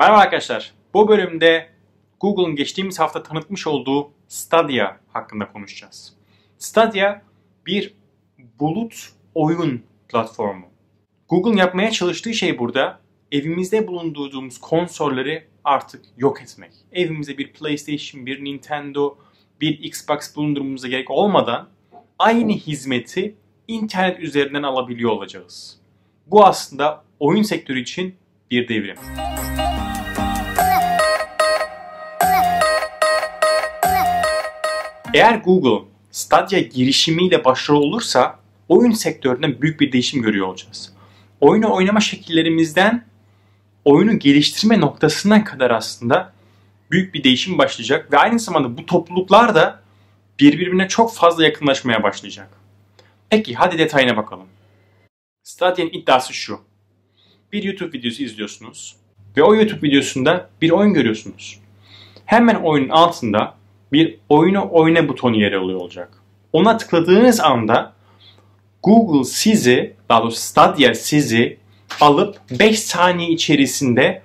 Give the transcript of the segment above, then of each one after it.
Merhaba arkadaşlar. Bu bölümde Google'ın geçtiğimiz hafta tanıtmış olduğu Stadia hakkında konuşacağız. Stadia bir bulut oyun platformu. Google'ın yapmaya çalıştığı şey burada evimizde bulundurduğumuz konsolları artık yok etmek. Evimizde bir PlayStation, bir Nintendo, bir Xbox bulundurmamıza gerek olmadan aynı hizmeti internet üzerinden alabiliyor olacağız. Bu aslında oyun sektörü için bir devrim. Eğer Google Stadia girişimiyle başarılı olursa oyun sektöründe büyük bir değişim görüyor olacağız. Oyunu oynama şekillerimizden oyunu geliştirme noktasına kadar aslında büyük bir değişim başlayacak ve aynı zamanda bu topluluklar da birbirine çok fazla yakınlaşmaya başlayacak. Peki hadi detayına bakalım. Stadia'nın iddiası şu. Bir YouTube videosu izliyorsunuz ve o YouTube videosunda bir oyun görüyorsunuz. Hemen oyunun altında bir oyunu oyna butonu yer alıyor olacak. Ona tıkladığınız anda Google sizi, daha doğrusu Stadia sizi alıp 5 saniye içerisinde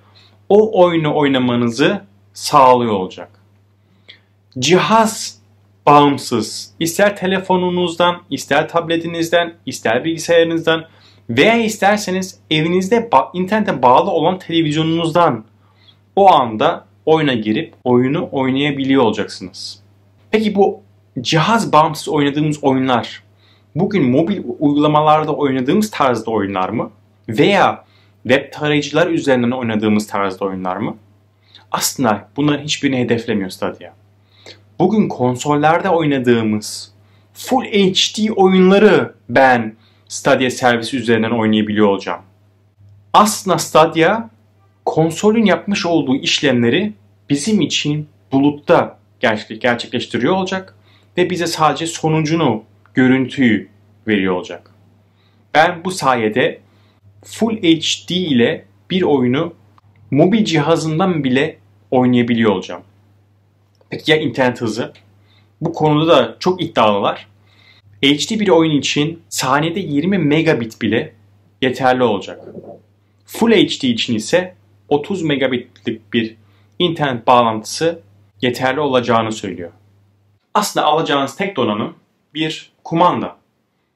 o oyunu oynamanızı sağlıyor olacak. Cihaz bağımsız, ister telefonunuzdan, ister tabletinizden, ister bilgisayarınızdan veya isterseniz evinizde internete bağlı olan televizyonunuzdan o anda oyuna girip oyunu oynayabiliyor olacaksınız. Peki bu cihaz bağımsız oynadığımız oyunlar bugün mobil uygulamalarda oynadığımız tarzda oyunlar mı? Veya web tarayıcılar üzerinden oynadığımız tarzda oyunlar mı? Aslında bunların hiçbirini hedeflemiyor Stadia. Bugün konsollerde oynadığımız Full HD oyunları ben Stadia servisi üzerinden oynayabiliyor olacağım. Aslında Stadia konsolün yapmış olduğu işlemleri bizim için bulutta gerçekleştiriyor olacak ve bize sadece sonucunu, görüntüyü veriyor olacak. Ben bu sayede Full HD ile bir oyunu mobil cihazından bile oynayabiliyor olacağım. Peki ya internet hızı? Bu konuda da çok iddialılar. HD bir oyun için saniyede 20 megabit bile yeterli olacak. Full HD için ise 30 megabitlik bir internet bağlantısı yeterli olacağını söylüyor. Aslında alacağınız tek donanım bir kumanda.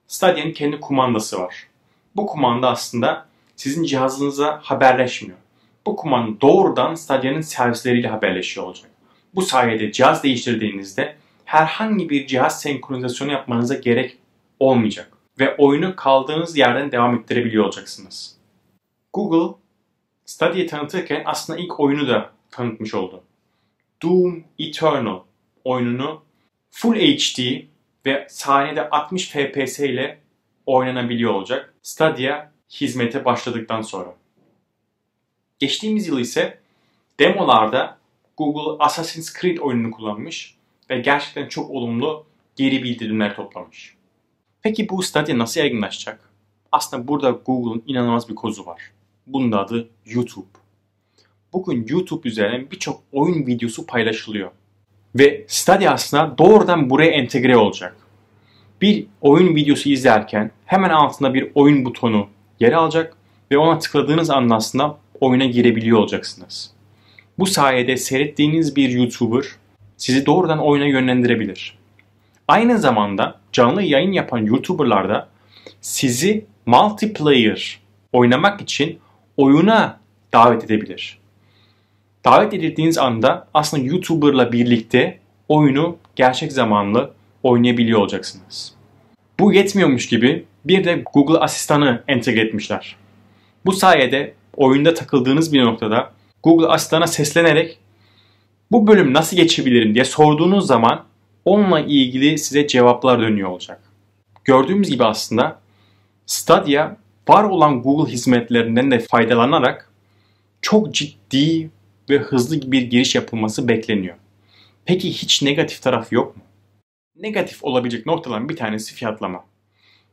Stadia'nın kendi kumandası var. Bu kumanda aslında sizin cihazınıza haberleşmiyor. Bu kumanda doğrudan Stadia'nın servisleriyle haberleşiyor olacak. Bu sayede cihaz değiştirdiğinizde herhangi bir cihaz senkronizasyonu yapmanıza gerek olmayacak ve oyunu kaldığınız yerden devam ettirebiliyor olacaksınız. Google Stadia'yı tanıtırken aslında ilk oyunu da tanıtmış oldu. Doom Eternal oyununu Full HD ve saniyede 60 FPS ile oynanabiliyor olacak. Stadia hizmete başladıktan sonra. Geçtiğimiz yıl ise demolarda Google Assassin's Creed oyununu kullanmış ve gerçekten çok olumlu geri bildirimler toplamış. Peki bu Stadia nasıl yaygınlaşacak? Aslında burada Google'un inanılmaz bir kozu var. Bunun adı YouTube. Bugün YouTube üzerinden birçok oyun videosu paylaşılıyor. Ve Stadia aslında doğrudan buraya entegre olacak. Bir oyun videosu izlerken hemen altında bir oyun butonu yer alacak ve ona tıkladığınız anda aslında oyuna girebiliyor olacaksınız. Bu sayede seyrettiğiniz bir YouTuber sizi doğrudan oyuna yönlendirebilir. Aynı zamanda canlı yayın yapan YouTuber'lar sizi multiplayer oynamak için oyuna davet edebilir. Davet edildiğiniz anda aslında YouTuber'la birlikte oyunu gerçek zamanlı oynayabiliyor olacaksınız. Bu yetmiyormuş gibi bir de Google Asistan'ı entegre etmişler. Bu sayede oyunda takıldığınız bir noktada Google Asistan'a seslenerek bu bölüm nasıl geçebilirim diye sorduğunuz zaman onunla ilgili size cevaplar dönüyor olacak. Gördüğümüz gibi aslında Stadia var olan Google hizmetlerinden de faydalanarak çok ciddi ve hızlı bir giriş yapılması bekleniyor. Peki hiç negatif taraf yok mu? Negatif olabilecek noktaların bir tanesi fiyatlama.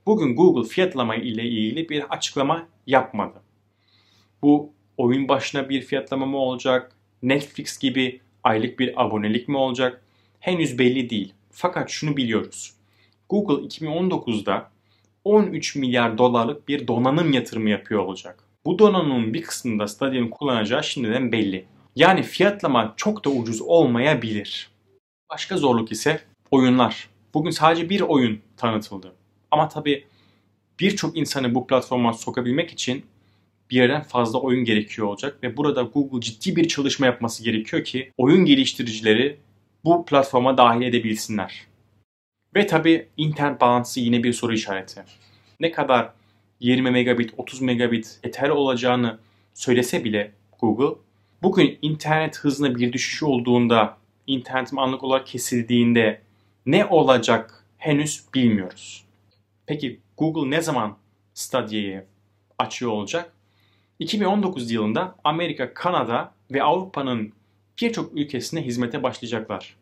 Bugün Google fiyatlama ile ilgili bir açıklama yapmadı. Bu oyun başına bir fiyatlama mı olacak? Netflix gibi aylık bir abonelik mi olacak? Henüz belli değil. Fakat şunu biliyoruz. Google 2019'da 13 milyar dolarlık bir donanım yatırımı yapıyor olacak. Bu donanımın bir kısmında Stadia'nın kullanacağı şimdiden belli. Yani fiyatlama çok da ucuz olmayabilir. Başka zorluk ise oyunlar. Bugün sadece bir oyun tanıtıldı. Ama tabi birçok insanı bu platforma sokabilmek için bir yerden fazla oyun gerekiyor olacak ve burada Google ciddi bir çalışma yapması gerekiyor ki oyun geliştiricileri bu platforma dahil edebilsinler. Ve tabi internet bağlantısı yine bir soru işareti. Ne kadar 20 megabit, 30 megabit yeterli olacağını söylese bile Google, bugün internet hızına bir düşüş olduğunda, internetim anlık olarak kesildiğinde ne olacak henüz bilmiyoruz. Peki Google ne zaman Stadia'yı açıyor olacak? 2019 yılında Amerika, Kanada ve Avrupa'nın birçok ülkesine hizmete başlayacaklar.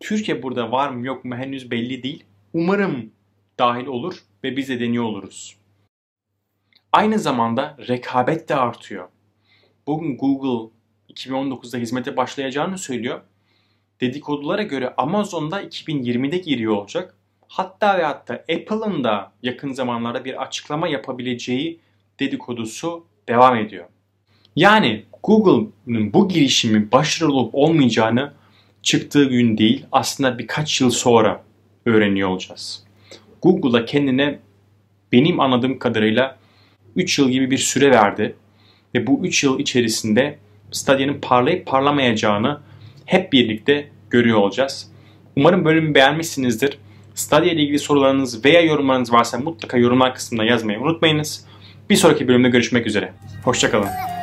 Türkiye burada var mı yok mu henüz belli değil. Umarım dahil olur ve biz de deniyor oluruz. Aynı zamanda rekabet de artıyor. Bugün Google 2019'da hizmete başlayacağını söylüyor. Dedikodulara göre Amazon'da 2020'de giriyor olacak. Hatta ve hatta Apple'ın da yakın zamanlarda bir açıklama yapabileceği dedikodusu devam ediyor. Yani Google'ın bu girişimi başarılı olup olmayacağını çıktığı gün değil aslında birkaç yıl sonra öğreniyor olacağız. Google'a kendine benim anladığım kadarıyla 3 yıl gibi bir süre verdi ve bu 3 yıl içerisinde Stadia'nın parlayıp parlamayacağını hep birlikte görüyor olacağız. Umarım bölümü beğenmişsinizdir. Stadia ile ilgili sorularınız veya yorumlarınız varsa mutlaka yorumlar kısmında yazmayı unutmayınız. Bir sonraki bölümde görüşmek üzere. Hoşçakalın.